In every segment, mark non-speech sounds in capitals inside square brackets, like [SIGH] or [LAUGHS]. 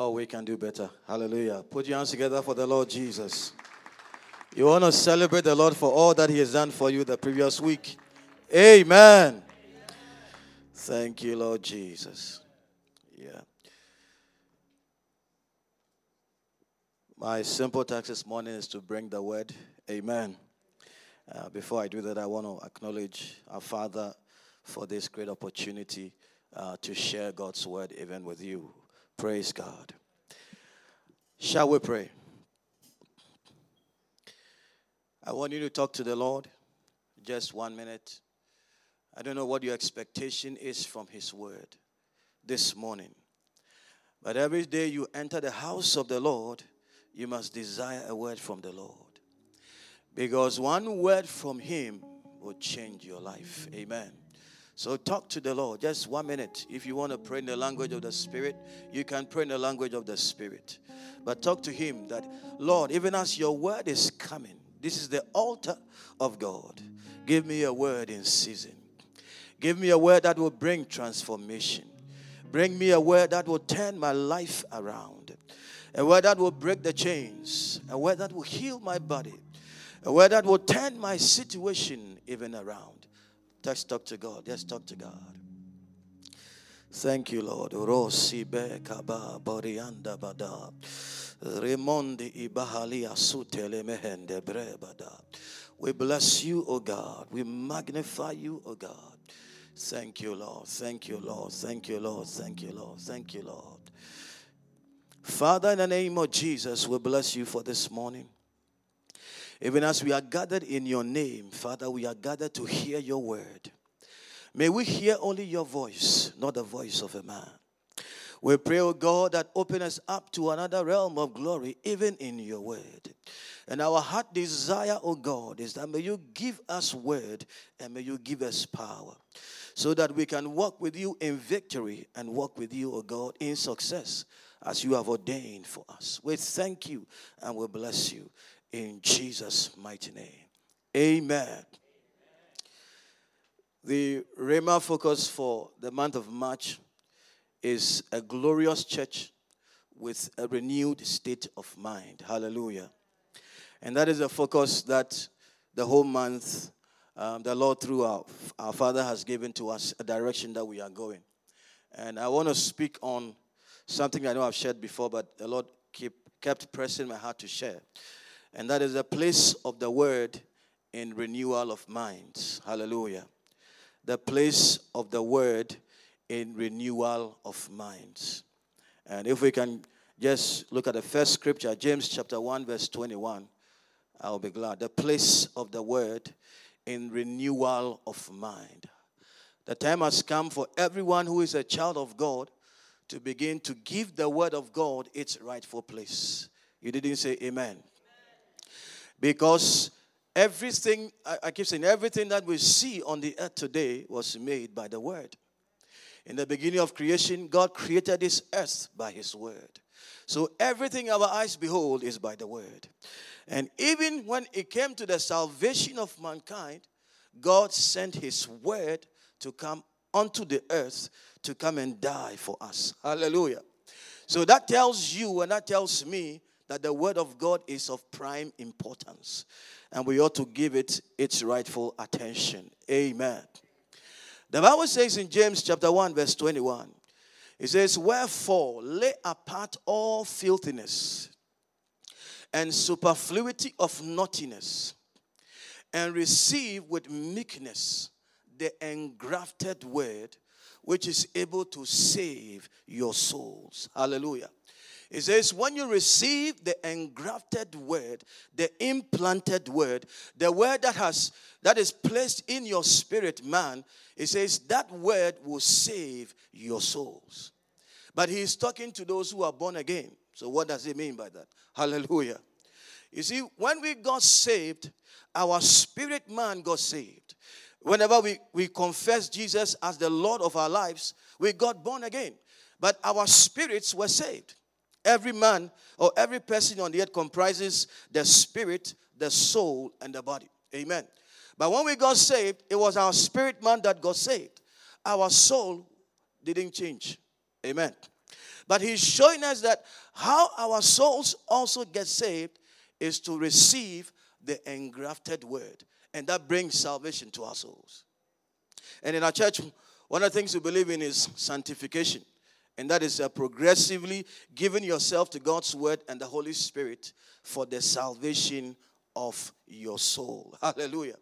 Oh, we can do better. Hallelujah. Put your hands together for the Lord Jesus. You want to celebrate the Lord for all that He has done for you the previous week. Amen. Thank you, Lord Jesus. Yeah. My simple task this morning is to bring the word. Amen. Uh, before I do that, I want to acknowledge our Father for this great opportunity uh, to share God's word even with you. Praise God. Shall we pray? I want you to talk to the Lord just one minute. I don't know what your expectation is from His word this morning. But every day you enter the house of the Lord, you must desire a word from the Lord. Because one word from Him will change your life. Amen. So talk to the Lord. Just one minute. If you want to pray in the language of the Spirit, you can pray in the language of the Spirit. But talk to Him that, Lord, even as your word is coming, this is the altar of God. Give me a word in season. Give me a word that will bring transformation. Bring me a word that will turn my life around. A word that will break the chains. A word that will heal my body. A word that will turn my situation even around. Just talk to God. Just talk to God. Thank you, Lord. Rosi borianda bada. Remondi mehende. We bless you, O God. We magnify you, O God. Thank you, Lord. Thank you, Lord. Thank you, Lord. Thank you, Lord. Thank you, Lord. Father, in the name of Jesus, we bless you for this morning. Even as we are gathered in your name, Father, we are gathered to hear your word. May we hear only your voice, not the voice of a man. We pray, O God, that open us up to another realm of glory, even in your word. And our heart desire, O God, is that may you give us word and may you give us power so that we can walk with you in victory and walk with you, O God, in success as you have ordained for us. We thank you and we bless you in Jesus' mighty name. Amen. The Rhema focus for the month of March is a glorious church with a renewed state of mind. Hallelujah. And that is a focus that the whole month um, the Lord, through our, our Father, has given to us a direction that we are going. And I want to speak on something I know I've shared before, but the Lord keep, kept pressing my heart to share and that is the place of the word in renewal of minds. Hallelujah. The place of the word in renewal of minds. And if we can just look at the first scripture, James chapter 1, verse 21, I'll be glad. The place of the word in renewal of mind. The time has come for everyone who is a child of God to begin to give the word of God its rightful place. You didn't say amen. Because everything, I keep saying, everything that we see on the earth today was made by the Word. In the beginning of creation, God created this earth by His Word. So everything our eyes behold is by the Word. And even when it came to the salvation of mankind, God sent His Word to come onto the earth to come and die for us. Hallelujah. So that tells you and that tells me that the word of God is of prime importance and we ought to give it its rightful attention. Amen. The Bible says in James chapter 1 verse 21 it says wherefore lay apart all filthiness and superfluity of naughtiness and receive with meekness the engrafted word which is able to save your souls. Hallelujah. It says, when you receive the engrafted word, the implanted word, the word that has that is placed in your spirit, man, it says that word will save your souls. But he is talking to those who are born again. So what does he mean by that? Hallelujah. You see, when we got saved, our spirit man got saved. Whenever we, we confess Jesus as the Lord of our lives, we got born again. But our spirits were saved. Every man or every person on the earth comprises the spirit, the soul, and the body. Amen. But when we got saved, it was our spirit man that got saved. Our soul didn't change. Amen. But he's showing us that how our souls also get saved is to receive the engrafted word. And that brings salvation to our souls. And in our church, one of the things we believe in is sanctification. And that is uh, progressively giving yourself to God's word and the Holy Spirit for the salvation of your soul. [LAUGHS] Hallelujah.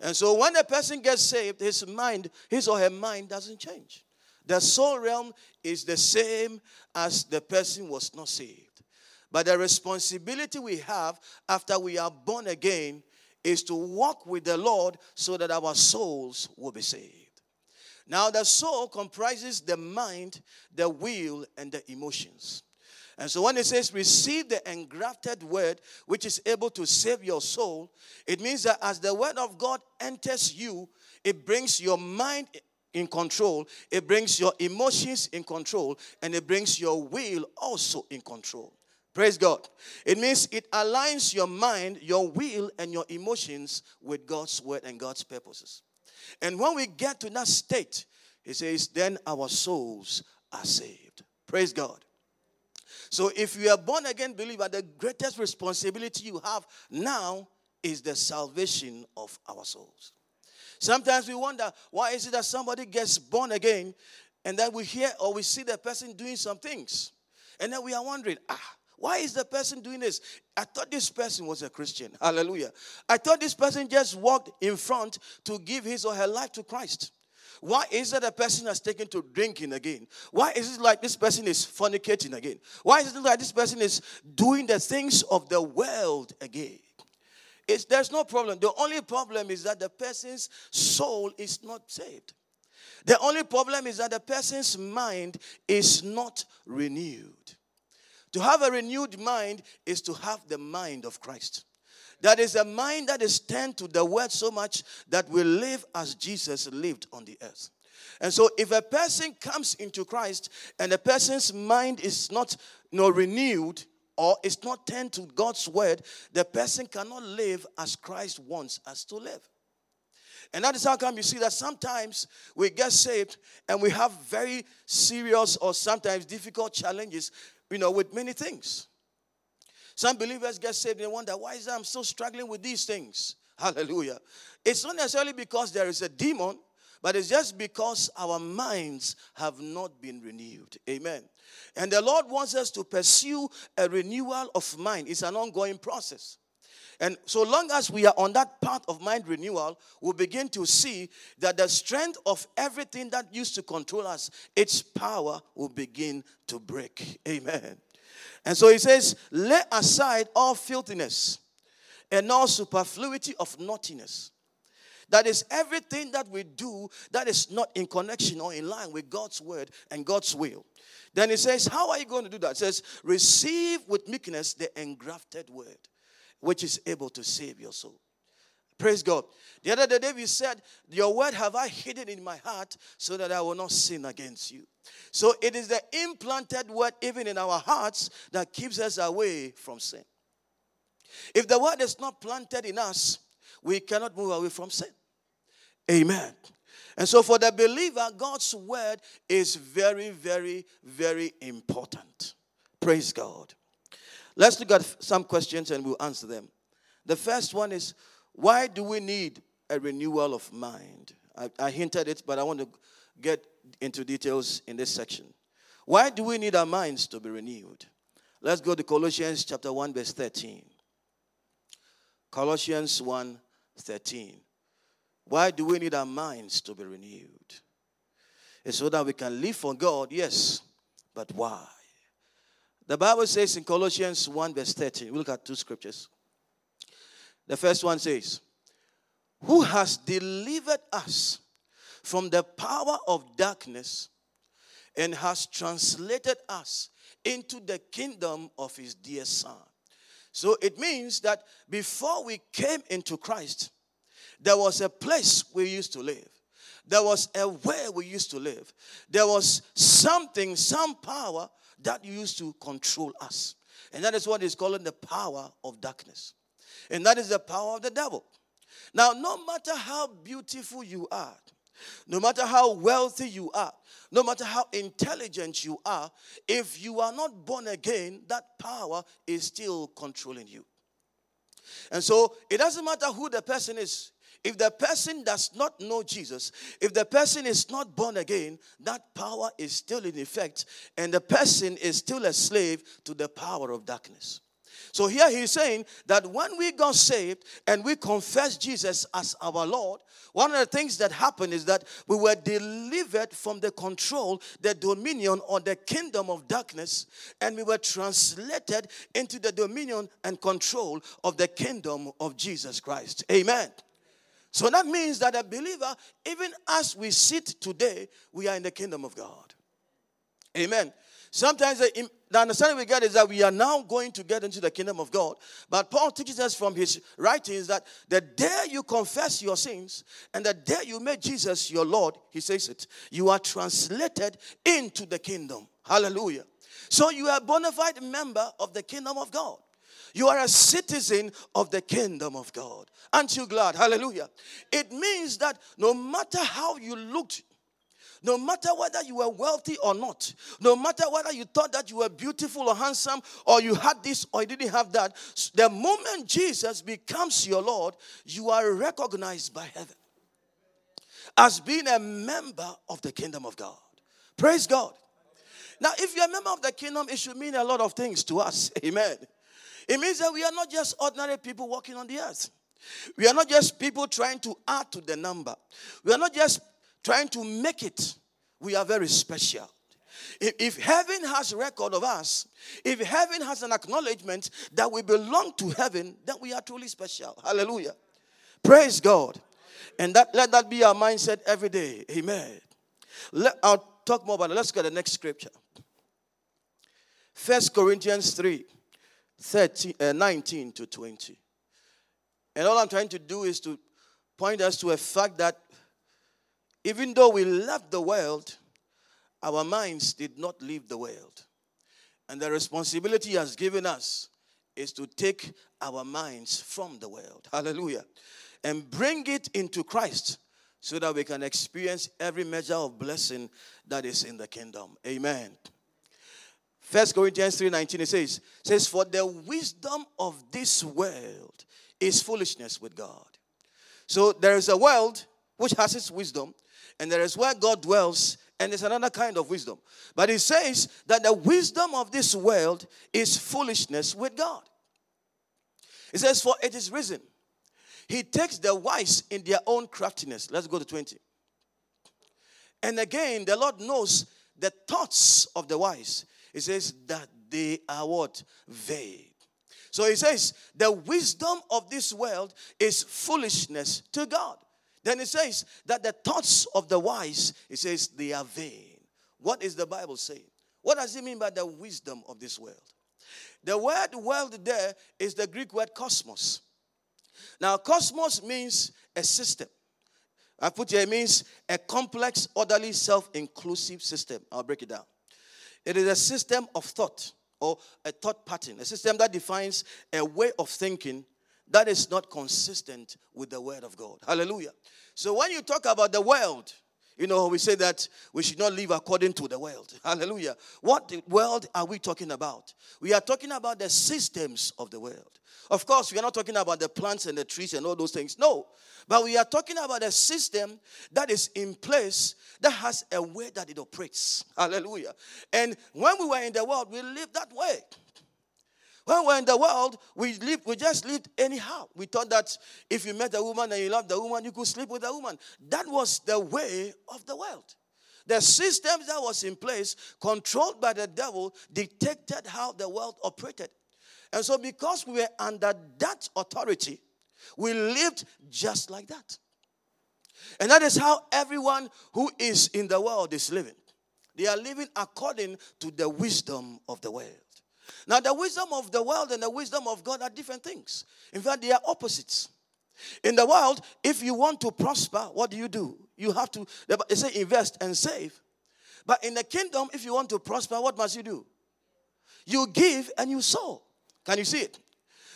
And so when a person gets saved, his mind, his or her mind doesn't change. The soul realm is the same as the person was not saved. But the responsibility we have after we are born again is to walk with the Lord so that our souls will be saved. Now, the soul comprises the mind, the will, and the emotions. And so when it says receive the engrafted word, which is able to save your soul, it means that as the word of God enters you, it brings your mind in control, it brings your emotions in control, and it brings your will also in control. Praise God. It means it aligns your mind, your will, and your emotions with God's word and God's purposes. And when we get to that state, he says, then our souls are saved. Praise God. So if you are born again believer, the greatest responsibility you have now is the salvation of our souls. Sometimes we wonder why is it that somebody gets born again and then we hear or we see the person doing some things. And then we are wondering, ah, why is the person doing this? I thought this person was a Christian. Hallelujah. I thought this person just walked in front to give his or her life to Christ. Why is it a person has taken to drinking again? Why is it like this person is fornicating again? Why is it like this person is doing the things of the world again? It's, there's no problem. The only problem is that the person's soul is not saved. The only problem is that the person's mind is not renewed. To have a renewed mind is to have the mind of Christ. That is a mind that is turned to the word so much that we live as Jesus lived on the earth. And so if a person comes into Christ and a person's mind is not you know, renewed or is not turned to God's word, the person cannot live as Christ wants us to live. And that is how come you see that sometimes we get saved and we have very serious or sometimes difficult challenges, you know, with many things. Some believers get saved and wonder, why is that I'm still struggling with these things? [LAUGHS] Hallelujah. It's not necessarily because there is a demon, but it's just because our minds have not been renewed. Amen. And the Lord wants us to pursue a renewal of mind. It's an ongoing process. And so long as we are on that path of mind renewal, we'll begin to see that the strength of everything that used to control us, its power will begin to break. Amen. And so he says, lay aside all filthiness and all superfluity of naughtiness. That is everything that we do that is not in connection or in line with God's word and God's will. Then he says, How are you going to do that? It says, Receive with meekness the engrafted word, which is able to save your soul. Praise God. The other day, David said, Your word have I hidden in my heart so that I will not sin against you. So it is the implanted word, even in our hearts, that keeps us away from sin. If the word is not planted in us, we cannot move away from sin. Amen. And so for the believer, God's word is very, very, very important. Praise God. Let's look at some questions and we'll answer them. The first one is why do we need a renewal of mind? I, I hinted it, but I want to get into details in this section. Why do we need our minds to be renewed? Let's go to Colossians chapter 1, verse 13. Colossians 1 13. Why do we need our minds to be renewed? It's so that we can live for God, yes, but why? The Bible says in Colossians 1, verse 13, we look at two scriptures. The first one says, Who has delivered us from the power of darkness and has translated us into the kingdom of his dear son. So it means that before we came into Christ, there was a place we used to live. There was a way we used to live. There was something, some power that used to control us. And that is what is called the power of darkness. And that is the power of the devil. Now, no matter how beautiful you are, no matter how wealthy you are, no matter how intelligent you are, if you are not born again, that power is still controlling you. And so it doesn't matter who the person is. If the person does not know Jesus, if the person is not born again, that power is still in effect, and the person is still a slave to the power of darkness. So here he's saying that when we got saved and we confess Jesus as our Lord, one of the things that happened is that we were delivered from the control, the dominion, or the kingdom of darkness, and we were translated into the dominion and control of the kingdom of Jesus Christ. Amen. So that means that a believer, even as we sit today, we are in the kingdom of God. Amen. Sometimes uh, the, the understanding we get is that we are now going to get into the kingdom of God. But Paul teaches us from his writings that the day you confess your sins and the day you make Jesus your Lord, he says it, you are translated into the kingdom. Hallelujah. So you are a bona fide member of the kingdom of God. You are a citizen of the kingdom of God. Aren't you glad? Hallelujah. It means that no matter how you looked no matter whether you were wealthy or not, no matter whether you thought that you were beautiful or handsome, or you had this or you didn't have that, the moment Jesus becomes your Lord, you are recognized by heaven as being a member of the kingdom of God. Praise God. Now, if you're a member of the kingdom, it should mean a lot of things to us. [LAUGHS] Amen. It means that we are not just ordinary people walking on the earth. We are not just people trying to add to the number. We are not just trying to make it, we are very special. If, if heaven has record of us, if heaven has an acknowledgement that we belong to heaven, then we are truly special. Hallelujah. Praise God. And that let that be our mindset every day. Amen. Let, I'll talk more about it. Let's get the next scripture. First Corinthians 3, 13, uh, 19 to 20. And all I'm trying to do is to point us to a fact that even though we left the world, our minds did not leave the world. And the responsibility has given us is to take our minds from the world. Hallelujah. And bring it into Christ so that we can experience every measure of blessing that is in the kingdom. Amen. First Corinthians 3:19 it says, says, For the wisdom of this world is foolishness with God. So there is a world which has its wisdom, and there is where God dwells, and it's another kind of wisdom. But it says that the wisdom of this world is foolishness with God. It says, For it is risen. He takes the wise in their own craftiness. Let's go to 20. And again, the Lord knows the thoughts of the wise. He says that they are what? Vain. So he says, the wisdom of this world is foolishness to God. Then it says that the thoughts of the wise, it says they are vain. What is the Bible saying? What does it mean by the wisdom of this world? The word world there is the Greek word cosmos. Now, cosmos means a system. I put here, it means a complex, orderly, self inclusive system. I'll break it down. It is a system of thought or a thought pattern, a system that defines a way of thinking that is not consistent with the word of God. Hallelujah. So when you talk about the world, you know, we say that we should not live according to the world. [LAUGHS] Hallelujah. What world are we talking about? We are talking about the systems of the world. Of course, we are not talking about the plants and the trees and all those things. No. But we are talking about a system that is in place that has a way that it operates. [LAUGHS] Hallelujah. And when we were in the world, we lived that way. When we're in the world, we live, we just lived anyhow. We thought that if you met a woman and you loved the woman, you could sleep with the woman. That was the way of the world. The systems that was in place, controlled by the devil, dictated how the world operated. And so, because we were under that authority, we lived just like that. And that is how everyone who is in the world is living. They are living according to the wisdom of the world. Now, the wisdom of the world and the wisdom of God are different things. In fact, they are opposites. In the world, if you want to prosper, what do you do? You have to, they say, invest and save. But in the kingdom, if you want to prosper, what must you do? You give and you sow. Can you see it?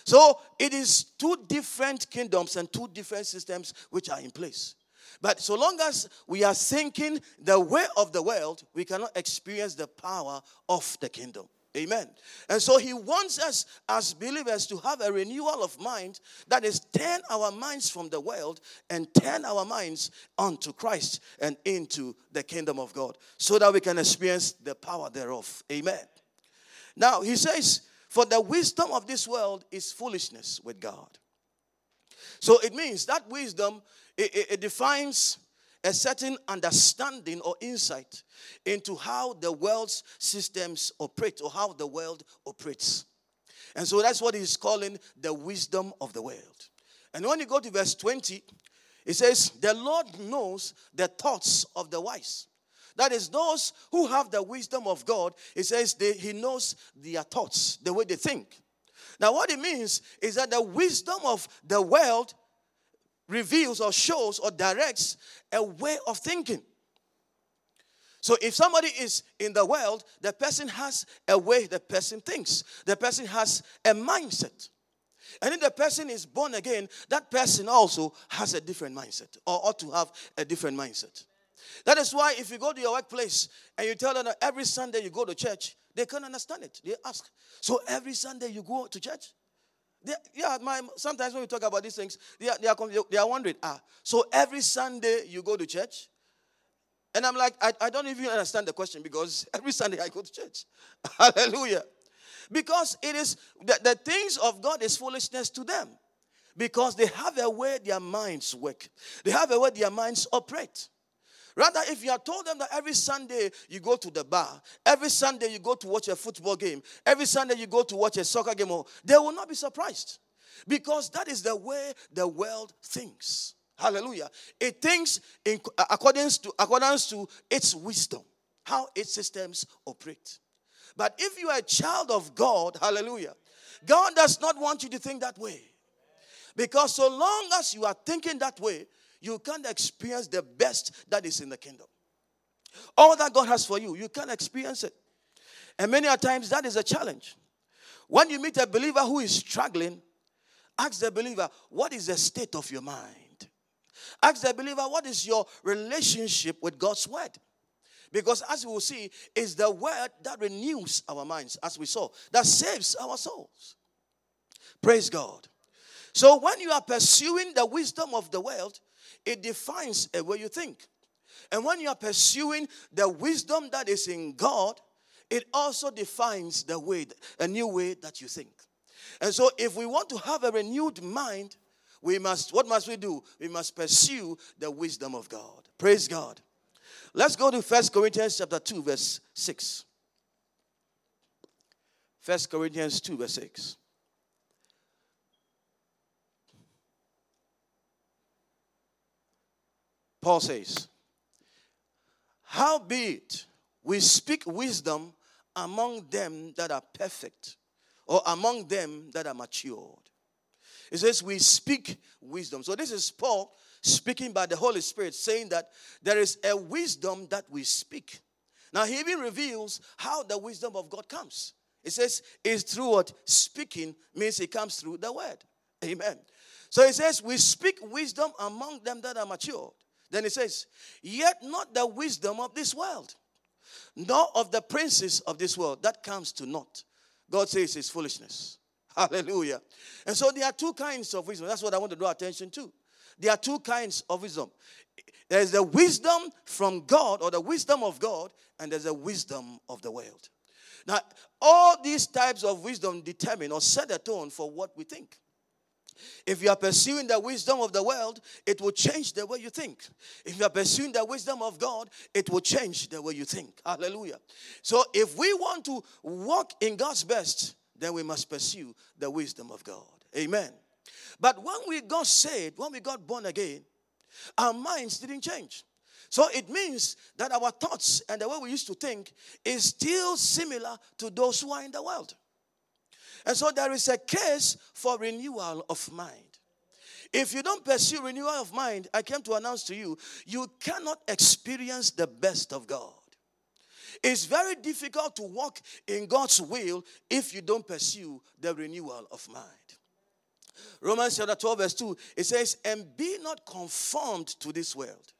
So it is two different kingdoms and two different systems which are in place. But so long as we are thinking the way of the world, we cannot experience the power of the kingdom. Amen. And so he wants us as believers to have a renewal of mind that is turn our minds from the world and turn our minds onto Christ and into the kingdom of God so that we can experience the power thereof. Amen. Now he says, For the wisdom of this world is foolishness with God. So it means that wisdom, it, it, it defines a certain understanding or insight into how the world's systems operate or how the world operates. And so that's what he's calling the wisdom of the world. And when you go to verse 20, it says, The Lord knows the thoughts of the wise. That is, those who have the wisdom of God, it says they, He knows their thoughts, the way they think. Now, what it means is that the wisdom of the world reveals or shows or directs a way of thinking. So if somebody is in the world, the person has a way the person thinks. The person has a mindset. And if the person is born again, that person also has a different mindset or ought to have a different mindset. That is why if you go to your workplace and you tell them that every Sunday you go to church, they can't understand it. They ask, So every Sunday you go to church? Yeah, my, sometimes when we talk about these things, they are, they, are, they are wondering, ah, so every Sunday you go to church? And I'm like, I, I don't even understand the question because [LAUGHS] every Sunday I go to church. [LAUGHS] Hallelujah. Because it is, the, the things of God is foolishness to them. Because they have a way their minds work. They have a way their minds operate. Rather, if you are told them that every Sunday you go to the bar, every Sunday you go to watch a football game, every Sunday you go to watch a soccer game, oh, they will not be surprised. Because that is the way the world thinks. Hallelujah. It thinks in accordance to, accordance to its wisdom, how its systems operate. But if you are a child of God, hallelujah, God does not want you to think that way. Because so long as you are thinking that way, you can't experience the best that is in the kingdom. All that God has for you, you can't experience it. And many a times that is a challenge. When you meet a believer who is struggling, ask the believer, what is the state of your mind? Ask the believer, what is your relationship with God's word? Because as we will see, it's the word that renews our minds, as we saw, that saves our souls. Praise God. So when you are pursuing the wisdom of the world, it defines a way you think. And when you are pursuing the wisdom that is in God, it also defines the way, a new way that you think. And so, if we want to have a renewed mind, we must, what must we do? We must pursue the wisdom of God. Praise God. Let's go to First Corinthians chapter 2, verse 6. First Corinthians 2, verse 6. Paul says, Howbeit we speak wisdom among them that are perfect, or among them that are matured. It says, We speak wisdom. So this is Paul speaking by the Holy Spirit, saying that there is a wisdom that we speak. Now, he even reveals how the wisdom of God comes. It says, It's through what? Speaking means it comes through the word. Amen. So it says, We speak wisdom among them that are matured. Then it says, Yet not the wisdom of this world, nor of the princes of this world. That comes to naught. God says it's foolishness. [LAUGHS] Hallelujah. And so there are two kinds of wisdom. That's what I want to draw attention to. There are two kinds of wisdom. There's the wisdom from God or the wisdom of God, and there's the wisdom of the world. Now, all these types of wisdom determine or set the tone for what we think. If you are pursuing the wisdom of the world, it will change the way you think. If you are pursuing the wisdom of God, it will change the way you think. Hallelujah. So if we want to walk in God's best, then we must pursue the wisdom of God. Amen. But when we got saved, when we got born again, our minds didn't change. So it means that our thoughts and the way we used to think is still similar to those who are in the world. And so there is a case for renewal of mind. If you don't pursue renewal of mind, I came to announce to you, you cannot experience the best of God. It's very difficult to walk in God's will if you don't pursue the renewal of mind. Romans chapter 12, verse 2, it says, And be not conformed to this world.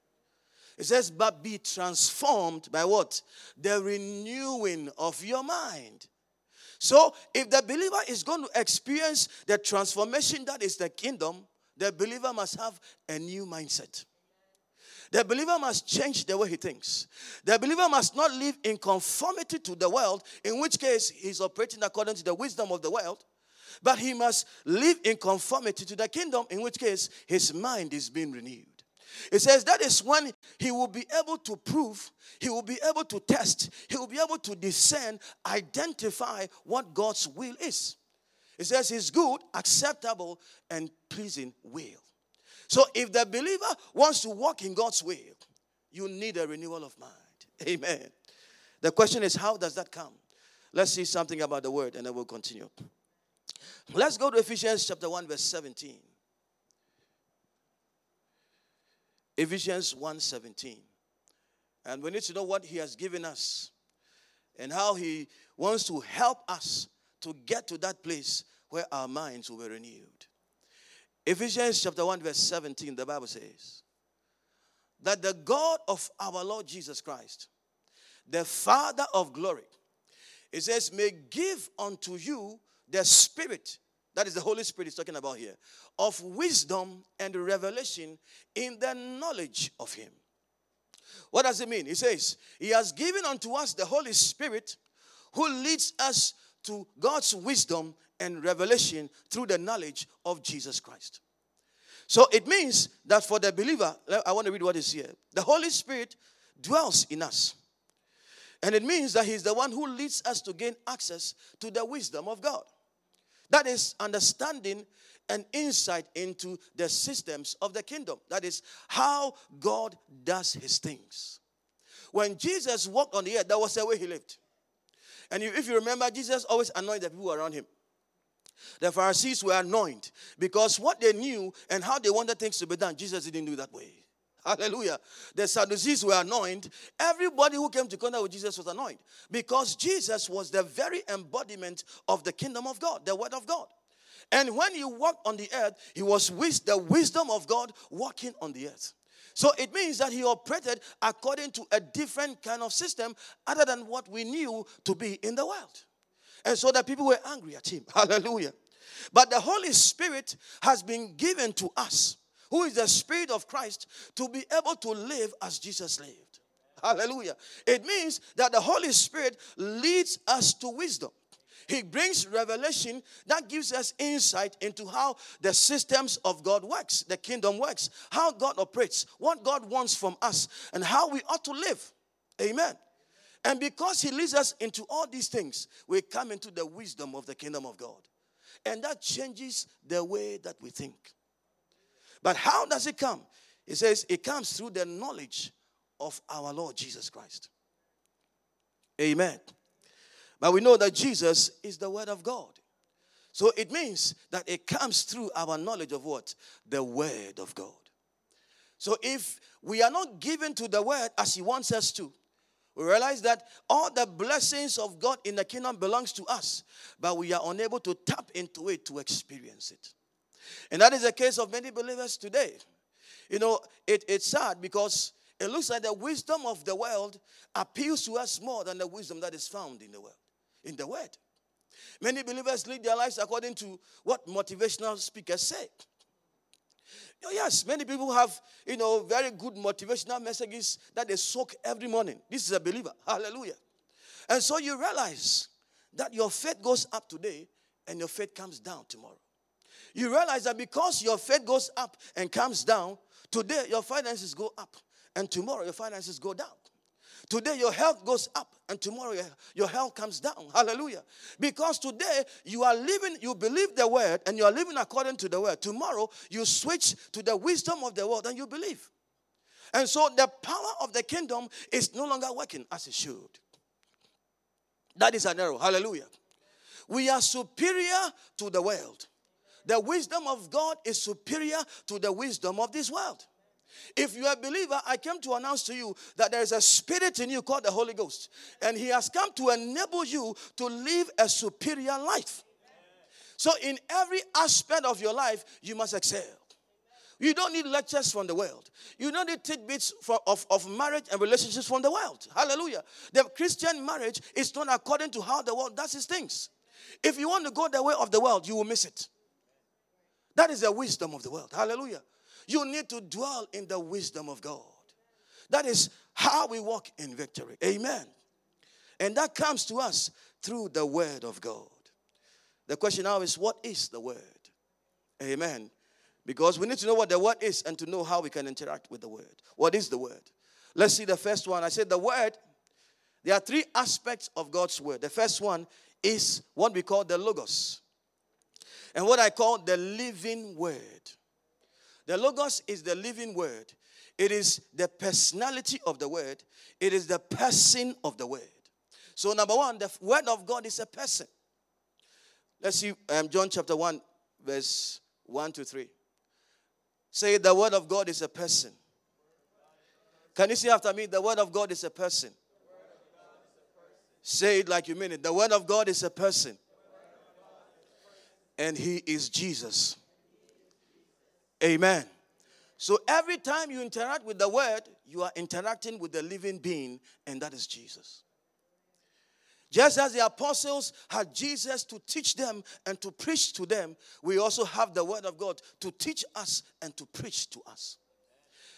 It says, But be transformed by what? The renewing of your mind. So, if the believer is going to experience the transformation that is the kingdom, the believer must have a new mindset. The believer must change the way he thinks. The believer must not live in conformity to the world, in which case he's operating according to the wisdom of the world. But he must live in conformity to the kingdom, in which case his mind is being renewed. It says that is when he will be able to prove, he will be able to test, he will be able to discern, identify what God's will is. It says his good, acceptable, and pleasing will. So if the believer wants to walk in God's will, you need a renewal of mind. [LAUGHS] Amen. The question is, how does that come? Let's see something about the word and then we'll continue. Let's go to Ephesians chapter 1, verse 17. Ephesians 1 17. And we need to know what he has given us and how he wants to help us to get to that place where our minds will be renewed. Ephesians chapter 1, verse 17, the Bible says, That the God of our Lord Jesus Christ, the Father of glory, it says, may give unto you the Spirit, that is the Holy Spirit is talking about here, of wisdom and revelation in the knowledge of Him. What does it mean? He says, He has given unto us the Holy Spirit who leads us to God's wisdom and revelation through the knowledge of Jesus Christ. So it means that for the believer, I want to read what is here. The Holy Spirit dwells in us. And it means that He's the one who leads us to gain access to the wisdom of God. That is understanding and insight into the systems of the kingdom. That is how God does his things. When Jesus walked on the earth, that was the way he lived. And if you remember, Jesus always anointed the people around him. The Pharisees were anointed because what they knew and how they wanted things to be done, Jesus didn't do that way. [LAUGHS] Hallelujah. The Sadducees were anointed. Everybody who came to contact with Jesus was anointed because Jesus was the very embodiment of the kingdom of God, the word of God. And when he walked on the earth, he was with the wisdom of God walking on the earth. So it means that he operated according to a different kind of system other than what we knew to be in the world. And so the people were angry at him. [LAUGHS] Hallelujah. But the Holy Spirit has been given to us, who is the Spirit of Christ, to be able to live as Jesus lived. Hallelujah. It means that the Holy Spirit leads us to wisdom. He brings revelation that gives us insight into how the systems of God works, the kingdom works, how God operates, what God wants from us, and how we ought to live. Amen. And because he leads us into all these things, we come into the wisdom of the kingdom of God. And that changes the way that we think. But how does it come? He says it comes through the knowledge of our Lord Jesus Christ. Amen. But we know that Jesus is the Word of God. So it means that it comes through our knowledge of what? The Word of God. So if we are not given to the Word as He wants us to, we realize that all the blessings of God in the kingdom belongs to us, but we are unable to tap into it to experience it. And that is the case of many believers today. You know, it, it's sad because it looks like the wisdom of the world appeals to us more than the wisdom that is found in the world in the word. Many believers lead their lives according to what motivational speakers say. Yes, many people have, you know, very good motivational messages that they soak every morning. This is a believer. Hallelujah. And so you realize that your faith goes up today and your faith comes down tomorrow. You realize that because your faith goes up and comes down, today your finances go up and tomorrow your finances go down. Today your health goes up and tomorrow your health comes down. Hallelujah. Because today you are living, you believe the word and you are living according to the word. Tomorrow you switch to the wisdom of the world and you believe. And so the power of the kingdom is no longer working as it should. That is an error. Hallelujah. We are superior to the world. The wisdom of God is superior to the wisdom of this world. If you are a believer, I came to announce to you that there is a spirit in you called the Holy Ghost. And He has come to enable you to live a superior life. So, in every aspect of your life, you must excel. You don't need lectures from the world. You don't need tidbits for, of, of marriage and relationships from the world. Hallelujah. The Christian marriage is not according to how the world does its things. If you want to go the way of the world, you will miss it. That is the wisdom of the world. Hallelujah. You need to dwell in the wisdom of God. That is how we walk in victory. Amen. And that comes to us through the word of God. The question now is what is the word? Amen. Because we need to know what the word is and to know how we can interact with the word. What is the word? Let's see the first one. I said the word, there are three aspects of God's word. The first one is what we call the logos, and what I call the living word. The logos is the living word, it is the personality of the word, it is the person of the word. So, number one, the word of God is a person. Let's see um, John chapter 1, verse 1 to 3. Say, the word of God is a person. Can you see after me? The word of God is a person. Say it like you mean it. The word of God is a person. And he is Jesus. Amen. So every time you interact with the word, you are interacting with the living being, and that is Jesus. Just as the apostles had Jesus to teach them and to preach to them, we also have the Word of God to teach us and to preach to us.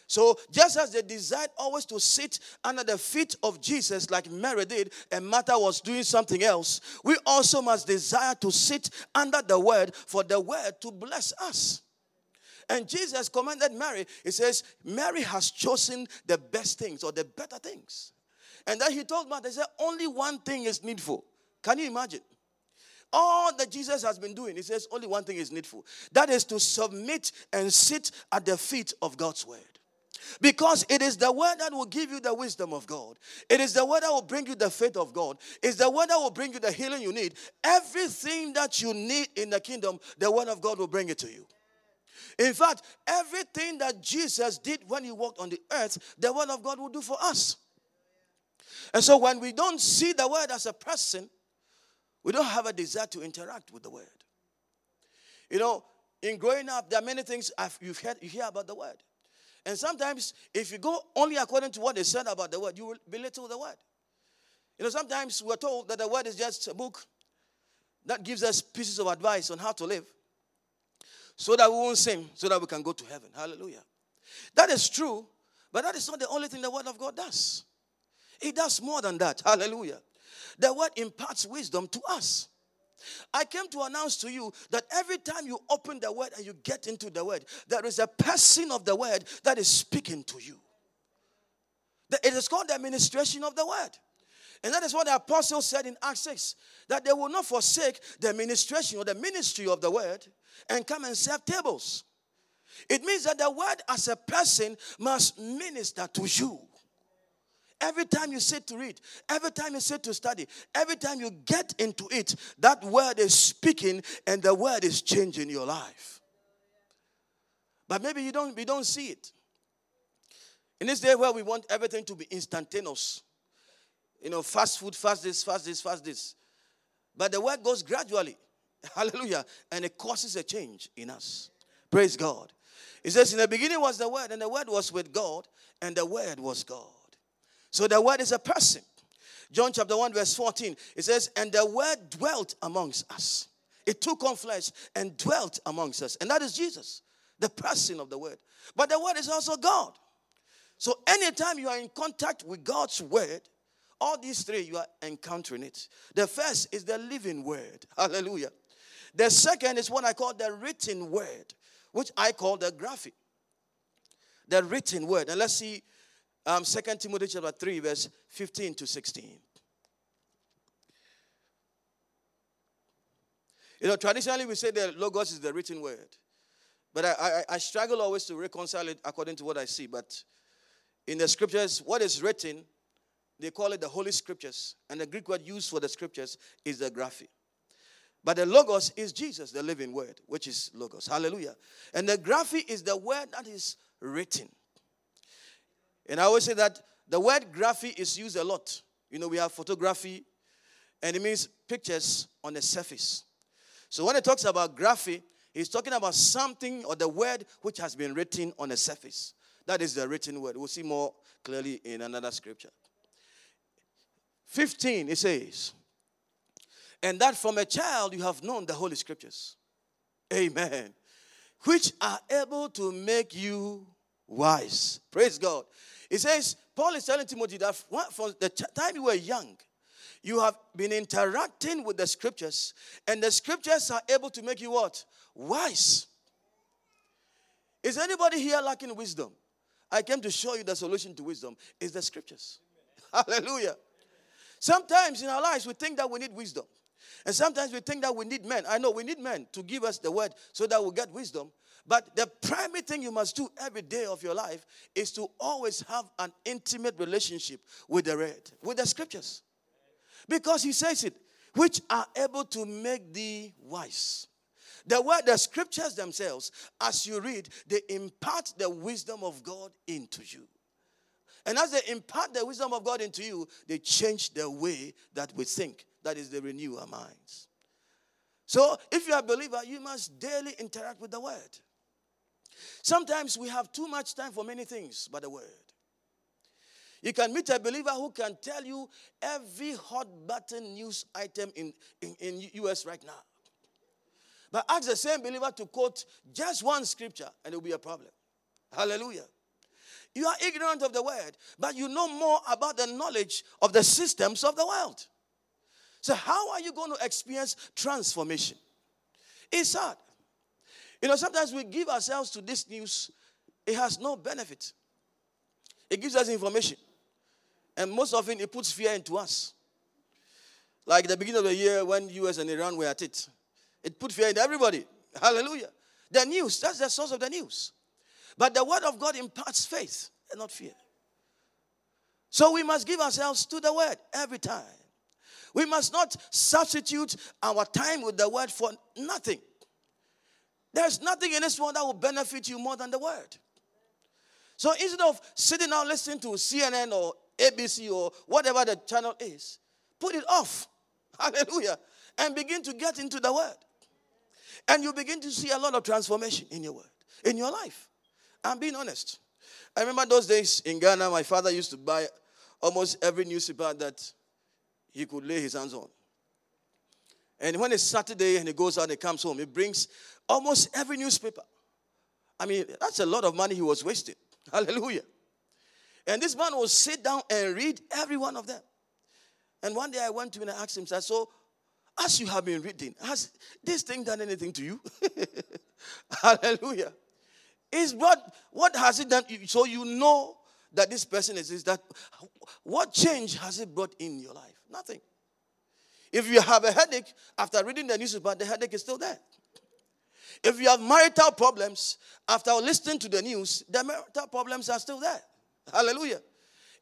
So, just as they desired always to sit under the feet of Jesus, like Mary did, and Martha was doing something else, we also must desire to sit under the Word for the Word to bless us. And Jesus commanded Mary, He says, Mary has chosen the best things or the better things. And then he told Martha, he said, only one thing is needful. Can you imagine? All that Jesus has been doing, he says, only one thing is needful. That is to submit and sit at the feet of God's word. Because it is the word that will give you the wisdom of God. It is the word that will bring you the faith of God. It's the word that will bring you the healing you need. Everything that you need in the kingdom, the word of God will bring it to you. In fact, everything that Jesus did when he walked on the earth, the word of God will do for us. And so when we don't see the word as a person, we don't have a desire to interact with the word. You know, in growing up, there are many things I've, you've heard, you hear about the word. And sometimes, if you go only according to what they said about the word, you will belittle the word. You know, sometimes we're told that the word is just a book that gives us pieces of advice on how to live so that we won't sin, so that we can go to heaven. Hallelujah. That is true, but that is not the only thing the word of God does. It does more than that. Hallelujah. The word imparts wisdom to us. I came to announce to you that every time you open the word and you get into the word, there is a person of the word that is speaking to you. It is called the administration of the word. And that is what the apostle said in Acts 6 that they will not forsake the administration or the ministry of the word and come and serve tables. It means that the word as a person must minister to you. Every time you sit to read, every time you sit to study, every time you get into it, that word is speaking and the word is changing your life. But maybe you don't, we don't see it. In this day where we want everything to be instantaneous, you know, fast food, fast this, fast this, fast this. But the word goes gradually. [LAUGHS] Hallelujah. And it causes a change in us. Praise God. It says, In the beginning was the word, and the word was with God, and the word was God. So the word is a person. John chapter 1, verse 14, it says, And the word dwelt amongst us. It took on flesh and dwelt amongst us. And that is Jesus, the person of the word. But the word is also God. So anytime you are in contact with God's word, all these three, you are encountering it. The first is the living word. [LAUGHS] Hallelujah. The second is what I call the written word, which I call the graphic. The written word. And let's see um, 2 Timothy chapter 3, verse 15 to 16. You know, traditionally we say the logos is the written word. But I, I, I, struggle always to reconcile it according to what I see. But in the scriptures, what is written, they call it the Holy Scriptures. And the Greek word used for the scriptures is the graphy. But the logos is Jesus, the living word, which is logos. Hallelujah. And the graphy is the word that is written. And I always say that the word graphy is used a lot. You know, we have photography, and it means pictures on the surface. So when he talks about graphy, he's talking about something or the word which has been written on a surface. That is the written word. We'll see more clearly in another scripture. 15, it says, and that from a child you have known the Holy Scriptures. Amen. Which are able to make you wise. Praise God. It says, Paul is telling Timothy that from the time you were young, you have been interacting with the scriptures, and the scriptures are able to make you what? Wise. Is anybody here lacking wisdom? I came to show you the solution to wisdom is the scriptures. [LAUGHS] Hallelujah. Sometimes in our lives we think that we need wisdom. And sometimes we think that we need men. I know we need men to give us the word so that we get wisdom. But the primary thing you must do every day of your life is to always have an intimate relationship with the word, with the scriptures. Because he says it, which are able to make thee wise. The word, the scriptures themselves, as you read, they impart the wisdom of God into you. And as they impart the wisdom of God into you, they change the way that we think. That is, they renew our minds. So, if you're a believer, you must daily interact with the word. Sometimes we have too much time for many things but the word. You can meet a believer who can tell you every hot button news item in, in, in US right now. But ask the same believer to quote just one scripture and it will be a problem. Hallelujah. You are ignorant of the word, but you know more about the knowledge of the systems of the world. So, how are you going to experience transformation? It's hard. You know, sometimes we give ourselves to this news, it has no benefit. It gives us information. And most often it puts fear into us. Like the beginning of the year when US and Iran were at it. It put fear in everybody. Hallelujah. The news, that's the source of the news. But the word of God imparts faith and not fear. So we must give ourselves to the word every time. We must not substitute our time with the word for nothing. There's nothing in this world that will benefit you more than the word. So instead of sitting down listening to CNN or ABC or whatever the channel is, put it off. [LAUGHS] Hallelujah. And begin to get into the word. And you begin to see a lot of transformation in your word, in your life. I'm being honest. I remember those days in Ghana, my father used to buy almost every newspaper that he could lay his hands on. And when it's Saturday and he goes out and he comes home, he brings almost every newspaper. I mean, that's a lot of money he was wasting. [LAUGHS] Hallelujah. And this man will sit down and read every one of them. And one day I went to him and I asked him, so as you have been reading, has this thing done anything to you? [LAUGHS] Hallelujah. Is brought, what has it done? So you know that this person is, is that what change has it brought in your life? Nothing. If you have a headache after reading the newspaper, the headache is still there. If you have marital problems after listening to the news, the marital problems are still there. Hallelujah.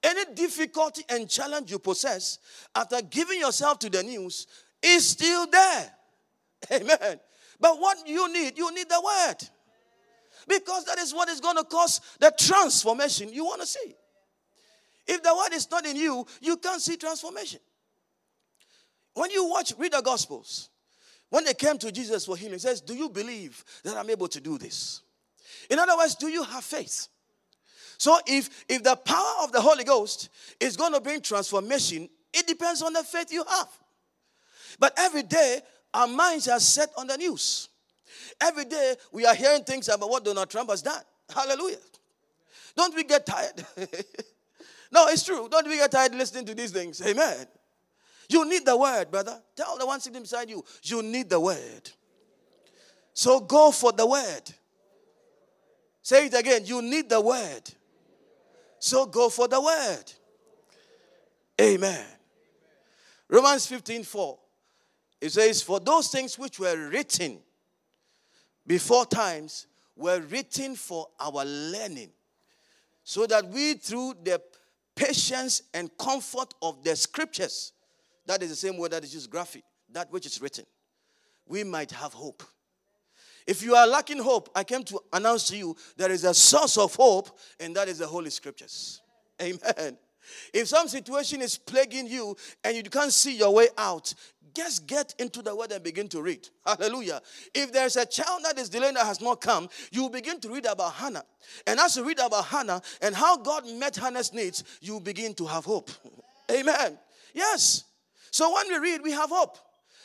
Any difficulty and challenge you possess after giving yourself to the news is still there. [LAUGHS] Amen. But what you need, you need the word. Because that is what is going to cause the transformation you want to see. If the word is not in you, you can't see transformation. When you watch, read the Gospels, when they came to Jesus for healing, he says, Do you believe that I'm able to do this? In other words, do you have faith? So if if the power of the Holy Ghost is going to bring transformation, it depends on the faith you have. But every day, our minds are set on the news. Every day, we are hearing things about what Donald Trump has done. Hallelujah. Don't we get tired? [LAUGHS] no, it's true. Don't we get tired listening to these things? Amen. You need the word, brother. Tell the one sitting beside you, you need the word. So go for the word. Say it again. You need the word. So go for the word. Amen. Romans 15 4. It says, For those things which were written before times were written for our learning, so that we, through the patience and comfort of the scriptures, that is the same word that is used graphic, that which is written. We might have hope. If you are lacking hope, I came to announce to you there is a source of hope, and that is the Holy Scriptures. Amen. If some situation is plaguing you and you can't see your way out, just get into the word and begin to read. Hallelujah. If there's a child that is delayed that has not come, you begin to read about Hannah. And as you read about Hannah and how God met Hannah's needs, you begin to have hope. Amen. Yes. So when we read, we have hope.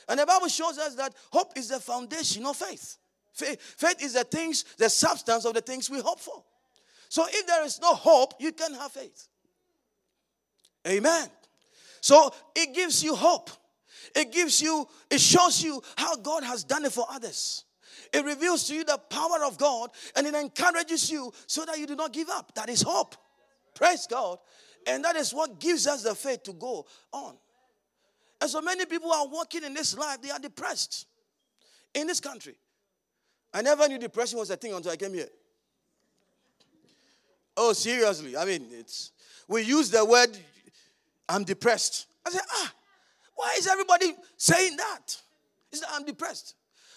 And the Bible shows us that hope is the foundation of faith. Faith, faith is the things, the substance of the things we hope for. So if there is no hope, you can have faith. Amen. So it gives you hope. It gives you, it shows you how God has done it for others. It reveals to you the power of God and it encourages you so that you do not give up. That is hope. Praise God. And that is what gives us the faith to go on. And so many people are walking in this life, they are depressed in this country. I never knew depression was a thing until I came here. Oh, seriously. I mean, it's we use the word I'm depressed. I said, ah, why is everybody saying that? It's that I'm depressed.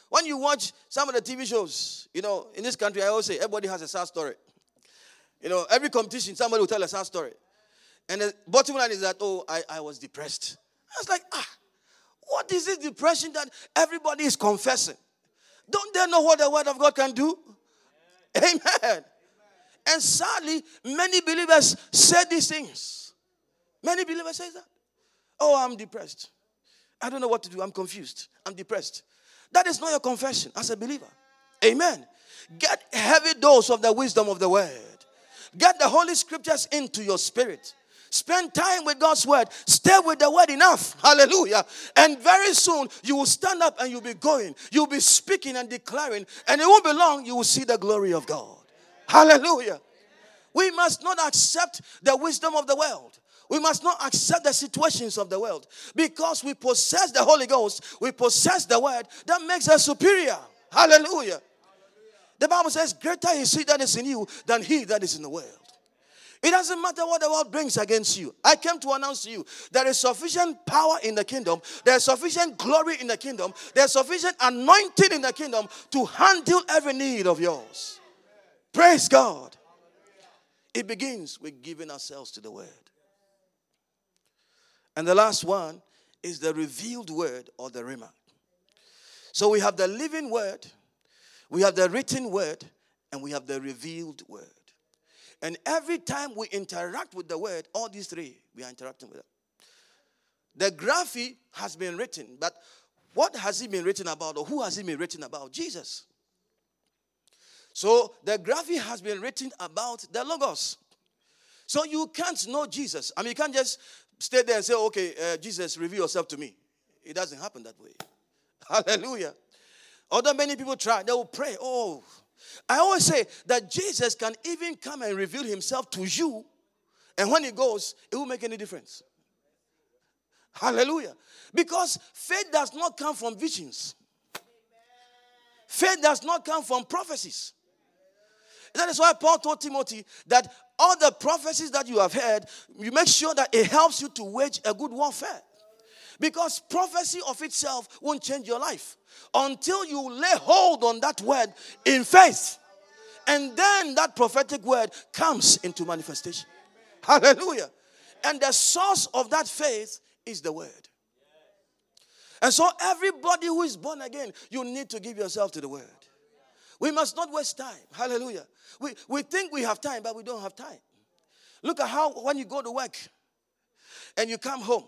When you watch some of the TV shows, you know, in this country, I always say everybody has a sad story. You know, every competition, somebody will tell a sad story. And the bottom line is that, oh, I, I was depressed. I was like, ah, what is this depression that everybody is confessing? Don't they know what the word of God can do? [LAUGHS] Amen. Amen. And sadly, many believers say these things. Many believers say that. Oh, I'm depressed. I don't know what to do. I'm confused. I'm depressed. That is not your confession as a believer. Amen. Get heavy dose of the wisdom of the word. Get the holy scriptures into your spirit. Spend time with God's word. Stay with the word enough. Hallelujah. And very soon you will stand up and you'll be going. You'll be speaking and declaring. And it won't be long, you will see the glory of God. Hallelujah. We must not accept the wisdom of the world. We must not accept the situations of the world because we possess the Holy Ghost, we possess the word that makes us superior. Hallelujah. The Bible says, Greater is he that is in you than he that is in the world. It doesn't matter what the world brings against you. I came to announce to you there is sufficient power in the kingdom, there's sufficient glory in the kingdom, there's sufficient anointing in the kingdom to handle every need of yours. Praise God. It begins with giving ourselves to the word. And the last one is the revealed word or the Rhema. So we have the living word, we have the written word, and we have the revealed word. And every time we interact with the word, all these three, we are interacting with it. The graphy has been written, but what has it been written about, or who has it been written about? Jesus. So the graphy has been written about the Logos. So you can't know Jesus. I mean, you can't just stay there and say, okay, uh, Jesus, reveal yourself to me. It doesn't happen that way. [LAUGHS] Hallelujah. Although many people try, they will pray, oh, I always say that Jesus can even come and reveal himself to you, and when he goes, it will make any difference. Hallelujah. Because faith does not come from visions, faith does not come from prophecies. That is why Paul told Timothy that all the prophecies that you have heard, you make sure that it helps you to wage a good warfare. Because prophecy of itself won't change your life until you lay hold on that word in faith. And then that prophetic word comes into manifestation. Hallelujah. And the source of that faith is the word. And so, everybody who is born again, you need to give yourself to the word. We must not waste time. Hallelujah. We, we think we have time, but we don't have time. Look at how when you go to work and you come home,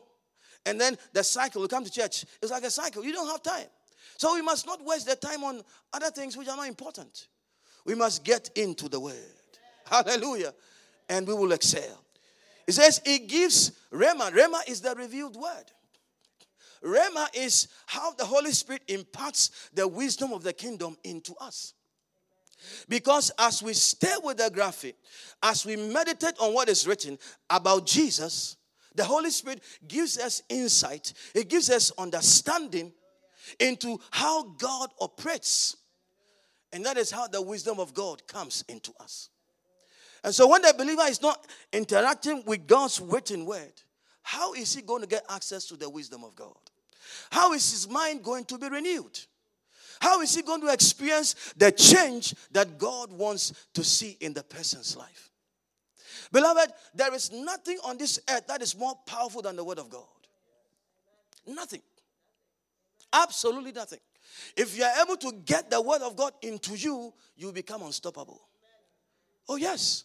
and then the cycle, you come to church, it's like a cycle. You don't have time. So we must not waste the time on other things which are not important. We must get into the word. Hallelujah. And we will excel. It says it gives Rhema. Rhema is the revealed word. Rhema is how the Holy Spirit imparts the wisdom of the kingdom into us. Because as we stay with the graphic, as we meditate on what is written about Jesus, the Holy Spirit gives us insight, it gives us understanding into how God operates. And that is how the wisdom of God comes into us. And so when the believer is not interacting with God's written word, how is he going to get access to the wisdom of God? How is his mind going to be renewed? How is he going to experience the change that God wants to see in the person's life? Beloved, there is nothing on this earth that is more powerful than the word of God. Nothing. Absolutely nothing. If you are able to get the word of God into you, you become unstoppable. Oh, yes.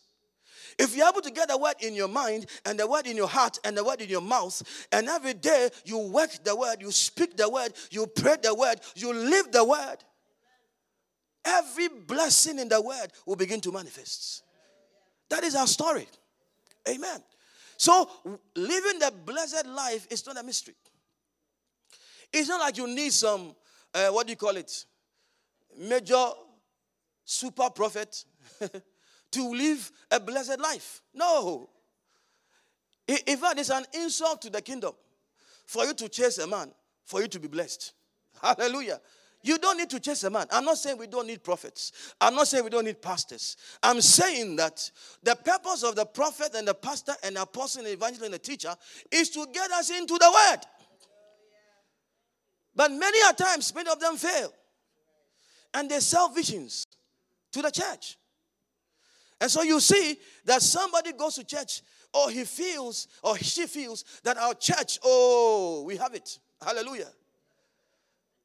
If you're able to get the word in your mind and the word in your heart and the word in your mouth, and every day you work the word, you speak the word, you pray the word, you live the word, every blessing in the word will begin to manifest. That is our story. Amen. So, living the blessed life is not a mystery. It's not like you need some, uh, what do you call it? Major super prophet [LAUGHS] to live a blessed life. No. In fact, it's an insult to the kingdom for you to chase a man, for you to be blessed. Hallelujah. You don't need to chase a man. I'm not saying we don't need prophets. I'm not saying we don't need pastors. I'm saying that the purpose of the prophet and the pastor and the apostle and the evangelist and the teacher is to get us into the word. But many a times, many of them fail. And they sell visions to the church. And so you see that somebody goes to church or he feels or she feels that our church, oh, we have it. Hallelujah.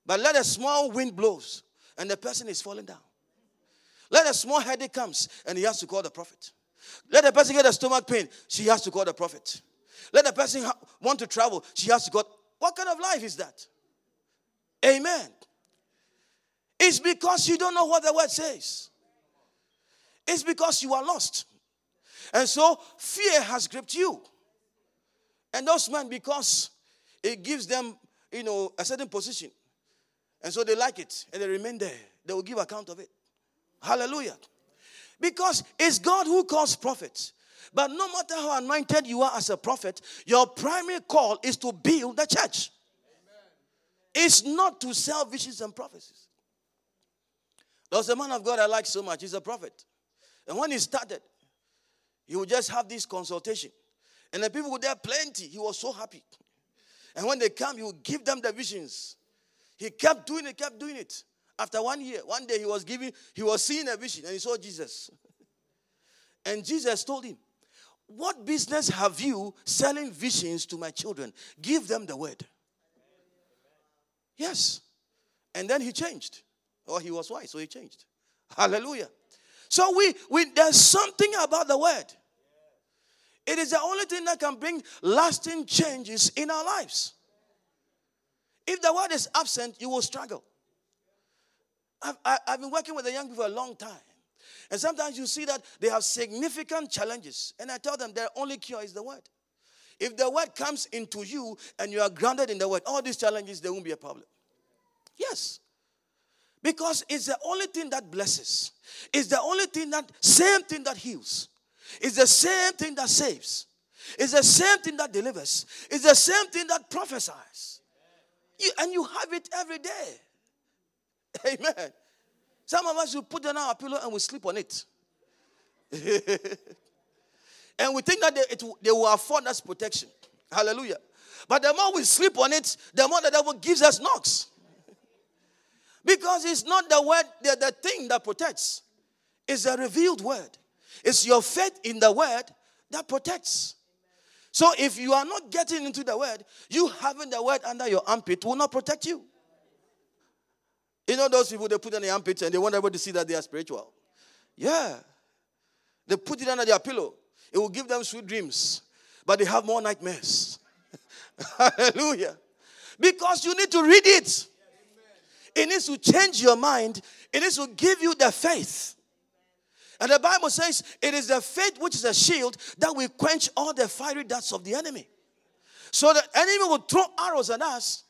But let a small wind blows and the person is falling down. Let a small headache comes and he has to call the prophet. Let a person get a stomach pain, she has to call the prophet. Let a person ha- want to travel, she has to call. What kind of life is that? Amen. It's because you don't know what the word says. It's because you are lost. And so fear has gripped you. And those men, because it gives them, you know, a certain position. And so they like it and they remain there. They will give account of it. Hallelujah. Because it's God who calls prophets. But no matter how anointed you are as a prophet, your primary call is to build the church. Amen. It's not to sell visions and prophecies. There's a man of God I like so much. He's a prophet. And when he started, he would just have this consultation. And the people would there plenty. He was so happy. And when they come, he would give them the visions. He kept doing it, kept doing it. After one year, one day he was giving, he was seeing a vision and he saw Jesus. [LAUGHS] and Jesus told him, What business have you selling visions to my children? Give them the word. Yes. And then he changed. Or oh, he was wise, so he changed. Hallelujah. So we, we there's something about the word. It is the only thing that can bring lasting changes in our lives. If the word is absent, you will struggle. I've, I, have been working with the young people a long time. And sometimes you see that they have significant challenges. And I tell them their only cure is the word. If the word comes into you and you are grounded in the word, all these challenges, there won't be a problem. Yes. Because it's the only thing that blesses. It's the only thing that, same thing that heals. It's the same thing that saves. It's the same thing that delivers. It's the same thing that prophesies. You, and you have it every day. [LAUGHS] Amen. Some of us will put on our pillow and we sleep on it. [LAUGHS] and we think that they, it, they will afford us protection. Hallelujah. But the more we sleep on it, the more the devil gives us knocks. [LAUGHS] Because it's not the word, the, the thing that protects, it's a revealed word. It's your faith in the word that protects. So if you are not getting into the word, you having the word under your armpit will not protect you. You know those people they put in the armpit and they want everybody to see that they are spiritual. Yeah. They put it under their pillow. It will give them sweet dreams, but they have more nightmares. [LAUGHS] Hallelujah. Because you need to read it. It needs to change your mind. It needs to give you the faith. And the Bible says it is the faith which is a shield that will quench all the fiery darts of the enemy. So the enemy will throw arrows at us.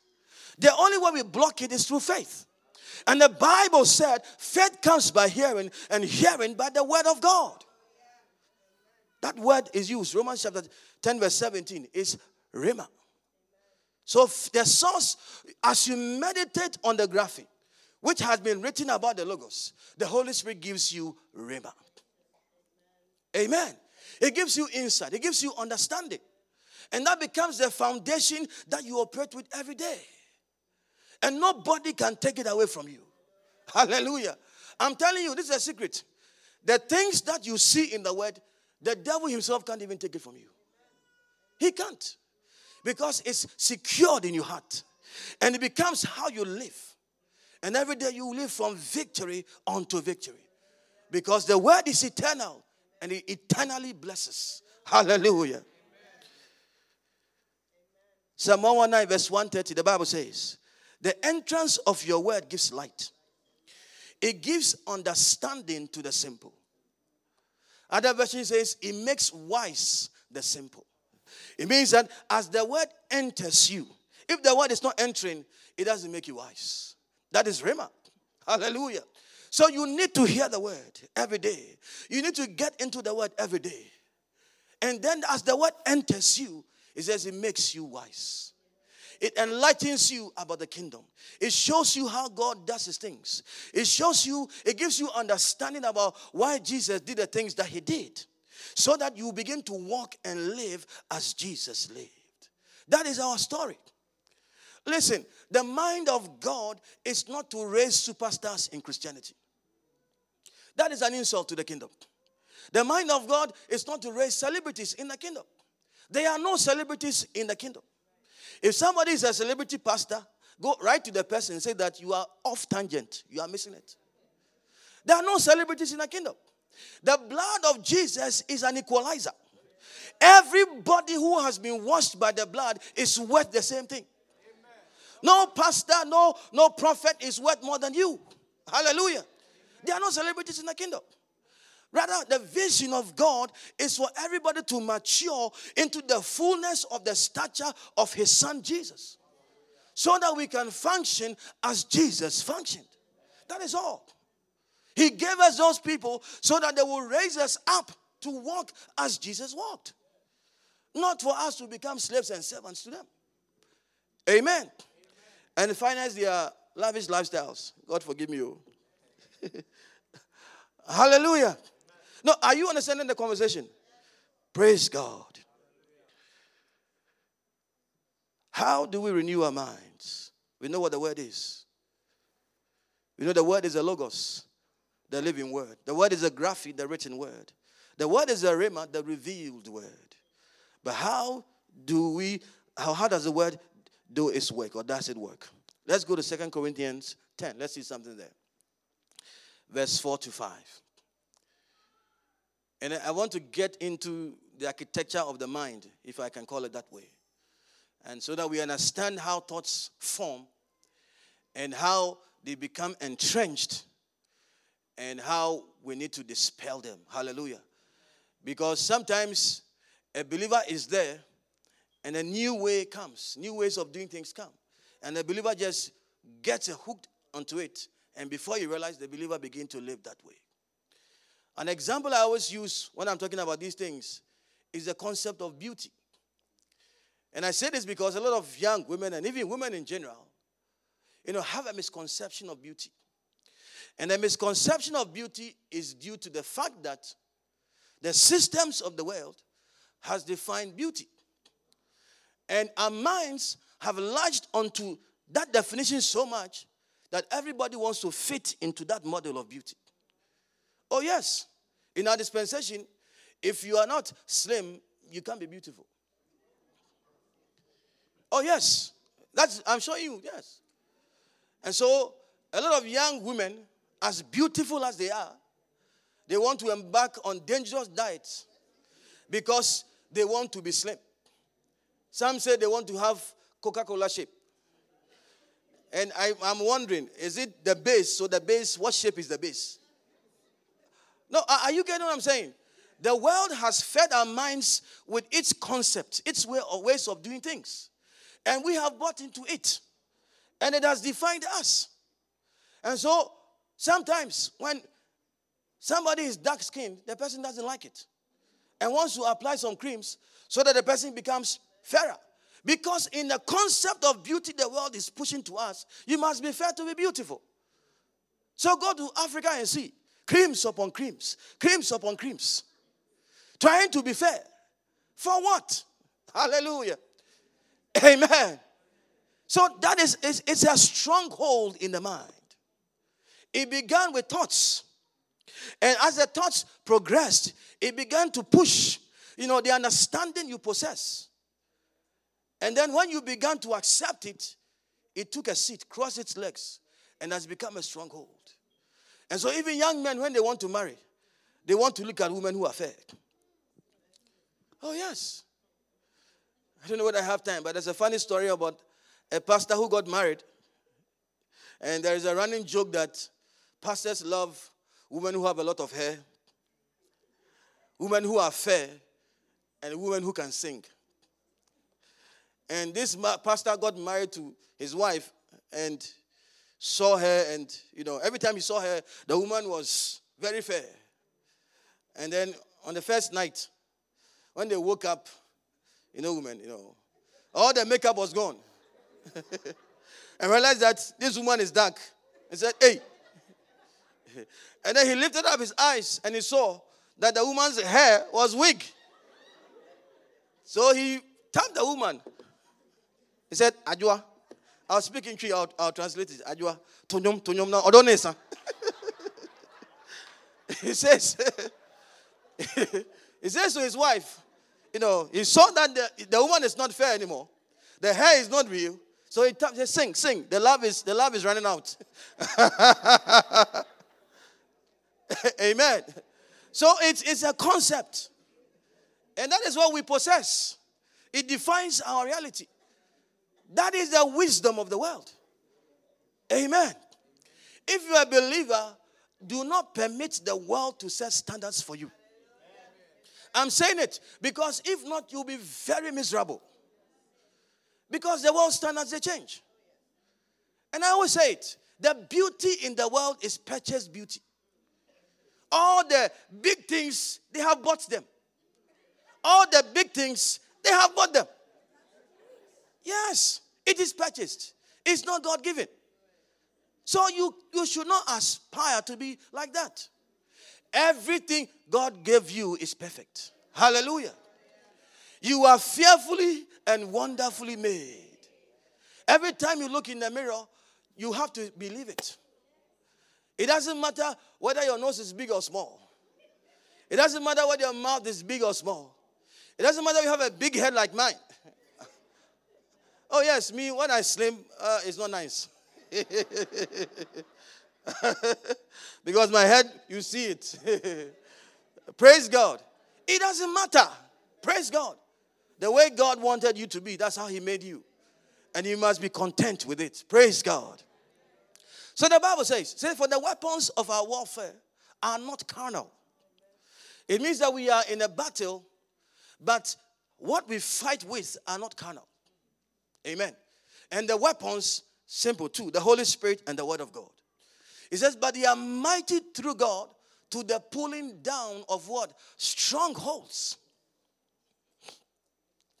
The only way we block it is through faith. And the Bible said faith comes by hearing, and hearing by the word of God. That word is used. Romans chapter 10, verse 17 is Rhema. So the source, as you meditate on the graphic, which has been written about the Logos, the Holy Spirit gives you Rhema. Amen. It gives you insight, it gives you understanding. And that becomes the foundation that you operate with every day. And nobody can take it away from you. [LAUGHS] Hallelujah. I'm telling you, this is a secret. The things that you see in the word, The devil himself can't even take it from you. He can't. Because it's secured in your heart. And it becomes how you live. And every day you live from victory unto victory. Because the word is eternal and it eternally blesses. Hallelujah. Psalm 119, verse 130, the Bible says, The entrance of your word gives light, it gives understanding to the simple. Other version says, It makes wise the simple. It means that as the word enters you, if the word is not entering, it doesn't make you wise. That is Rhema. Hallelujah. So you need to hear the word every day. You need to get into the word every day. And then as the word enters you, it says it makes you wise. It enlightens you about the kingdom. It shows you how God does his things. It shows you, it gives you understanding about why Jesus did the things that he did. So that you begin to walk and live as Jesus lived. That is our story. Listen, the mind of God is not to raise superstars in Christianity. That is an insult to the kingdom. The mind of God is not to raise celebrities in the kingdom. There are no celebrities in the kingdom. If somebody is a celebrity pastor, go right to the person and say that you are off tangent. You are missing it. There are no celebrities in the kingdom. The blood of Jesus is an equalizer. Everybody who has been washed by the blood is worth the same thing. No pastor, no, no prophet is worth more than you. Hallelujah. There are no celebrities in the kingdom. Rather, the vision of God is for everybody to mature into the fullness of the stature of his son Jesus. So that we can function as Jesus functioned. That is all. He gave us those people so that they will raise us up to walk as Jesus walked. Not for us to become slaves and servants to them. Amen. And finance their lavish lifestyles. God forgive me. Oh. [LAUGHS] Hallelujah. No, are you understanding the conversation? Praise God. How do we renew our minds? We know what the word is. We know the word is a logos, the living word. The word is a graphic, the written word. The word is a rhema, the revealed word. But how do we, how, how does the word do its work or does it work? Let's go to Second Corinthians 10. Let's see something there. Verse 4 to 5. And I want to get into the architecture of the mind, if I can call it that way. And so that we understand how thoughts form and how they become entrenched and how we need to dispel them. Hallelujah. Because sometimes a believer is there and a new way comes, new ways of doing things come. And the believer just gets hooked onto it. And before you realize, the believer begin to live that way. An example I always use when I'm talking about these things is the concept of beauty. And I say this because a lot of young women and even women in general, you know, have a misconception of beauty. And the misconception of beauty is due to the fact that the systems of the world has defined beauty. And our minds have latched onto that definition so much that everybody wants to fit into that model of beauty. Oh, yes. In our dispensation, if you are not slim, you can't be beautiful. Oh, yes. That's I'm showing you, yes. And so a lot of young women, as beautiful as they are, they want to embark on dangerous diets because they want to be slim. Some say they want to have Coca Cola shape. And I, am wondering, is it the base? So the base, what shape is the base? No, are you getting what I'm saying? The world has fed our minds with its concept, its way or ways of doing things. And we have bought into it. And it has defined us. And so sometimes when somebody is dark skinned, the person doesn't like it. And wants to apply some creams so that the person becomes fairer. Because in the concept of beauty the world is pushing to us, you must be fair to be beautiful. So go to Africa and see creams upon creams, creams upon creams. Trying to be fair. For what? [LAUGHS] Hallelujah. Amen. So that is it's, it's a stronghold in the mind. It began with thoughts. And as the thoughts progressed, it began to push, you know, the understanding you possess. And then when you began to accept it, it took a seat, crossed its legs, and has become a stronghold. And so even young men, when they want to marry, they want to look at women who are fair. Oh, yes. I don't know whether I have time, but there's a funny story about a pastor who got married. And there is a running joke that pastors love women who have a lot of hair, women who are fair, and women who can sing. And this pastor got married to his wife and saw her, and you know, every time he saw her, the woman was very fair. And then on the first night, when they woke up, you know, women, you know, all the makeup was gone. [LAUGHS] and realized that this woman is dark. He said, Hey. [LAUGHS] And then he lifted up his eyes and he saw that the woman's hair was wig. So he tapped the woman. He said, Ajua. I'll speak in Cree, I'll, I'll translate it. Ajua. Tonyom, tonyom na odonesa. [LAUGHS] he says, [LAUGHS] he says to his wife, you know, he saw that the, the woman is not fair anymore. The hair is not real. So he says, sing, sing. The love is the love is running out. [LAUGHS] Amen. So it's, it's a concept. And that is what we possess. It defines our reality. That is the wisdom of the world. Amen. If you are a believer, do not permit the world to set standards for you. I'm saying it because if not, you'll be very miserable. Because the world standards they change. And I always say it the beauty in the world is purchased beauty. All the big things, they have bought them. All the big things, they have bought them. Yes, it is purchased. It's not God given. So you, you should not aspire to be like that. Everything God gave you is perfect. Hallelujah. You are fearfully and wonderfully made. Every time you look in the mirror, you have to believe it. It doesn't matter whether your nose is big or small. It doesn't matter whether your mouth is big or small. It doesn't matter if you have a big head like mine. Oh, yes, me, when I slim, uh, it's not nice. [LAUGHS] because my head, you see it. [LAUGHS] Praise God. It doesn't matter. Praise God. The way God wanted you to be, that's how He made you. And you must be content with it. Praise God. So the Bible says, say, for the weapons of our warfare are not carnal. It means that we are in a battle, but what we fight with are not carnal. Amen. And the weapons, simple too the Holy Spirit and the Word of God. It says, but they are mighty through God to the pulling down of what? Strongholds.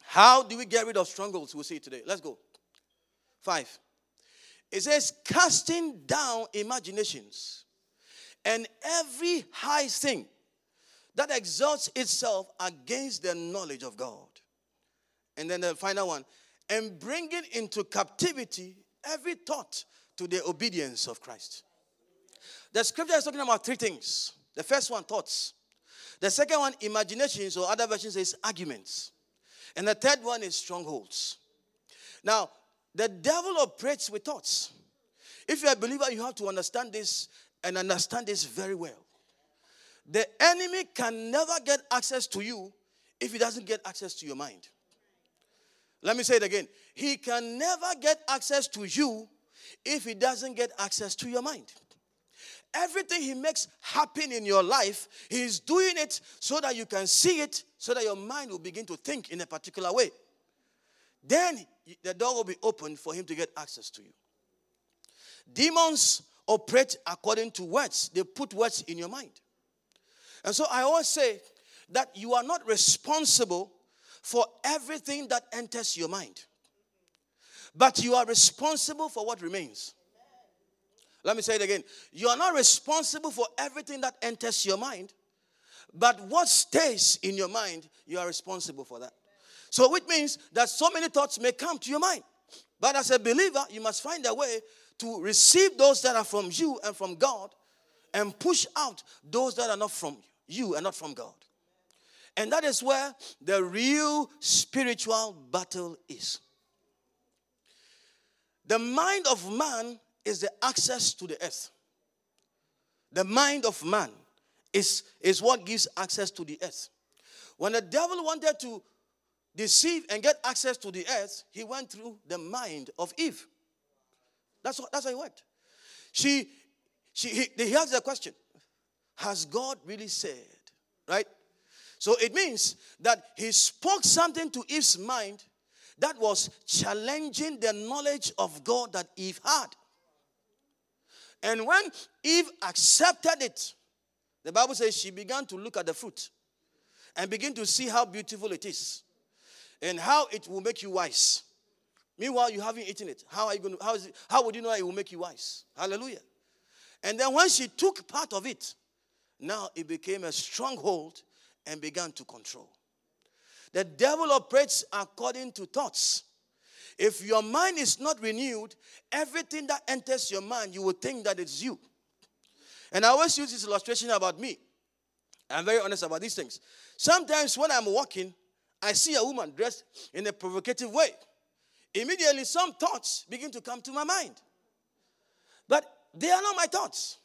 How do we get rid of strongholds? We'll see today. Let's go. Five. It says, casting down imaginations and every high thing that exalts itself against the knowledge of God. And then the final one, and bringing into captivity every thought to the obedience of Christ. The scripture is talking about three things. The first one, thoughts. The second one, imaginations, or other versions says arguments. And the third one is strongholds. Now, the devil operates with thoughts. If you're a believer, you have to understand this and understand this very well. The enemy can never get access to you if he doesn't get access to your mind. Let me say it again. He can never get access to you if he doesn't get access to your mind. Everything he makes happen in your life, he's doing it so that you can see it, so that your mind will begin to think in a particular way. Then the door will be open for him to get access to you. Demons operate according to words, they put words in your mind. And so I always say that you are not responsible for everything that enters your mind, but you are responsible for what remains. Let me say it again. You are not responsible for everything that enters your mind, but what stays in your mind, you are responsible for that. So, which means that so many thoughts may come to your mind. But as a believer, you must find a way to receive those that are from you and from God and push out those that are not from you and not from God. And that is where the real spiritual battle is. The mind of man is the access to the earth. The mind of man is, is what gives access to the earth. When the devil wanted to deceive and get access to the earth, he went through the mind of Eve. That's what, that's how it worked. She, she, he, he asked the question Has God really said? Right? So it means that he spoke something to Eve's mind that was challenging the knowledge of God that Eve had. And when Eve accepted it, the Bible says she began to look at the fruit and begin to see how beautiful it is and how it will make you wise. Meanwhile, you haven't eaten it. How are you going to, how, is it, how would you know it will make you wise? Hallelujah. And then when she took part of it, now it became a stronghold and began to control. The devil operates according to thoughts. If your mind is not renewed, everything that enters your mind, you will think that it's you. And I always use this illustration about me. I'm very honest about these things. Sometimes when I'm walking, I see a woman dressed in a provocative way. Immediately, some thoughts begin to come to my mind. But they are not my thoughts.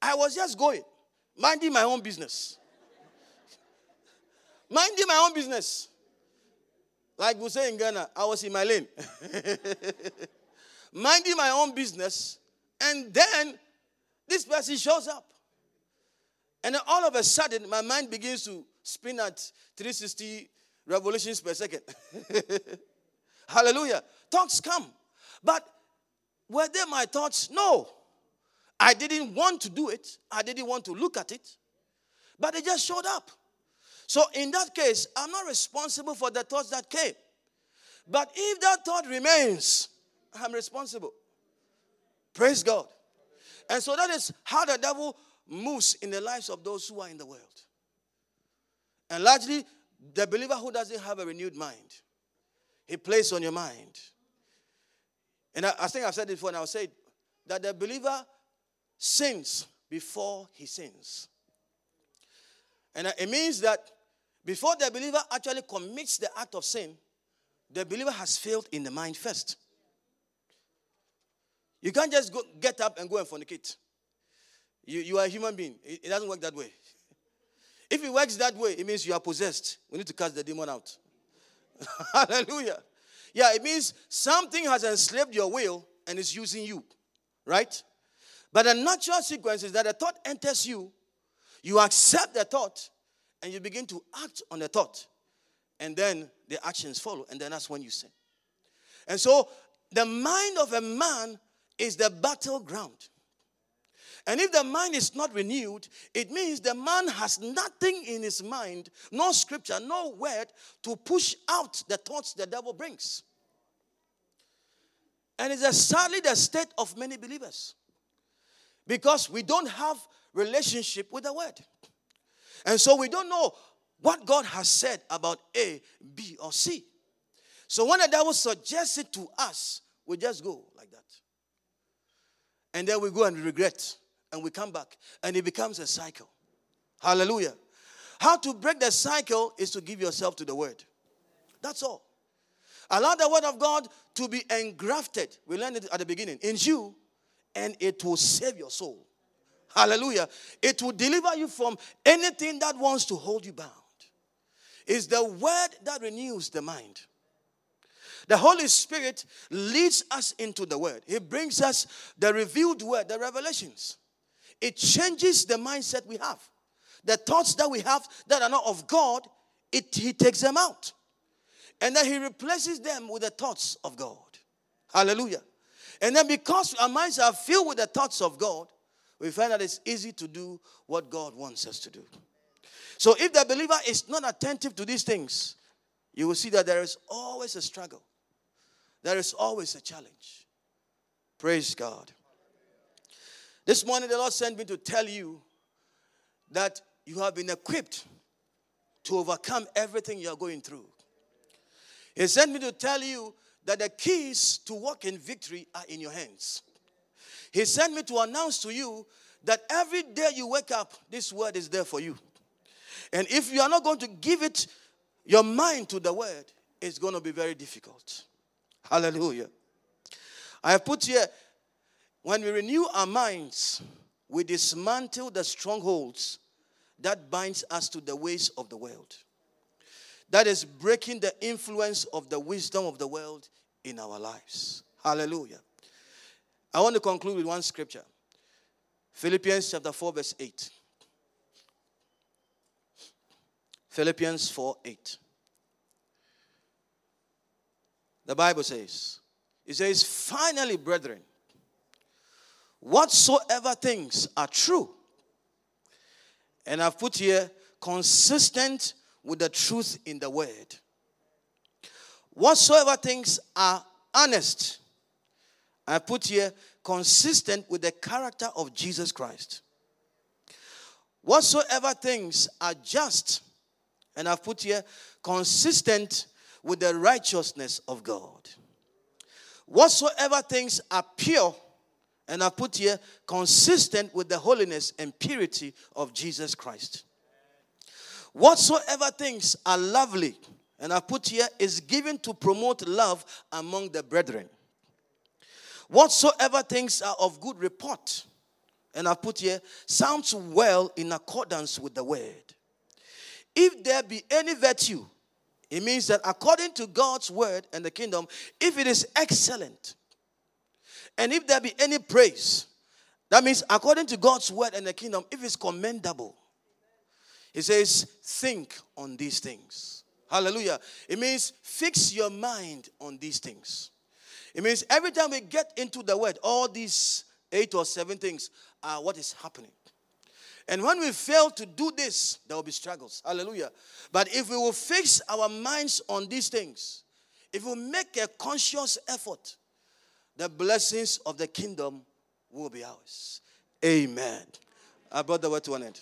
I was just going, minding my own business. Minding my own business. Like we say in Ghana, I was in my lane. [LAUGHS] minding my own business. And then this person shows up. And then all of a sudden, my mind begins to spin at 360 revolutions per second. [LAUGHS] Hallelujah. Thoughts come. But were they my thoughts? No. I didn't want to do it, I didn't want to look at it, but they just showed up. So, in that case, I'm not responsible for the thoughts that came. But if that thought remains, I'm responsible. Praise God. And so that is how the devil moves in the lives of those who are in the world. And largely, the believer who doesn't have a renewed mind, he plays on your mind. And I, I think I've said it before, and I'll say it, that the believer sins before he sins. And it means that before the believer actually commits the act of sin, the believer has failed in the mind first. You can't just go, get up and go and fornicate. You, you are a human being. It, it doesn't work that way. [LAUGHS] If it works that way, it means you are possessed. We need to cast the demon out. [LAUGHS] Hallelujah. Yeah, it means something has enslaved your will and is using you. Right? But the natural sequence is that a thought enters you, you accept the thought, and you begin to act on the thought. And then the actions follow, and then that's when you sin. And so the mind of a man is the battleground. And if the mind is not renewed, it means the man has nothing in his mind, no scripture, no word to push out the thoughts the devil brings. And it's sadly the state of many believers because we don't have relationship with the word. And so we don't know what God has said about A, B, or C. So when the devil suggests it to us, we just go like that. And then we go and regret and we come back and it becomes a cycle. Hallelujah. How to break the cycle is to give yourself to the word. That's all. Allow the word of God to be engrafted. We learned it at the beginning in you, and it will save your soul. Hallelujah. It will deliver you from anything that wants to hold you bound. It's the word that renews the mind. The Holy Spirit leads us into the word. He brings us the revealed word, the revelations. It changes the mindset we have. The thoughts that we have that are not of God, it, He takes them out. And then He replaces them with the thoughts of God. Hallelujah. And then because our minds are filled with the thoughts of God, we find that it's easy to do what God wants us to do. So if the believer is not attentive to these things, you will see that there is always a struggle. There is always a challenge. Praise God. This morning, the Lord sent me to tell you that you have been equipped to overcome everything you are going through. He sent me to tell you that the keys to walk in victory are in your hands. He sent me to announce to you that every day you wake up, this word is there for you. And if you are not going to give it your mind to the word, it's going to be very difficult. Hallelujah. I have put here when we renew our minds, we dismantle the strongholds that binds us to the ways of the world. That is breaking the influence of the wisdom of the world in our lives. Hallelujah. I want to conclude with one scripture Philippians chapter 4, verse 8. Philippians 4 8. The Bible says, it says, finally, brethren, whatsoever things are true, and I've put here, consistent with the truth in the word. Whatsoever things are honest, I put here, consistent with the character of Jesus Christ. Whatsoever things are just, and I've put here, consistent with the righteousness of God. Whatsoever things are pure, and I put here, consistent with the holiness and purity of Jesus Christ. Whatsoever things are lovely, and I put here, is given to promote love among the brethren. Whatsoever things are of good report, and I put here, sounds well in accordance with the word. If there be any virtue, it means that according to God's word and the kingdom, if it is excellent, and if there be any praise, that means according to God's word and the kingdom, if it's commendable, he says, think on these things. Hallelujah. It means fix your mind on these things. It means every time we get into the word, all these eight or seven things are what is happening. And when we fail to do this, there will be struggles. Hallelujah. But if we will fix our minds on these things, if we make a conscious effort, the blessings of the kingdom will be ours. Amen. I brought the word to an end.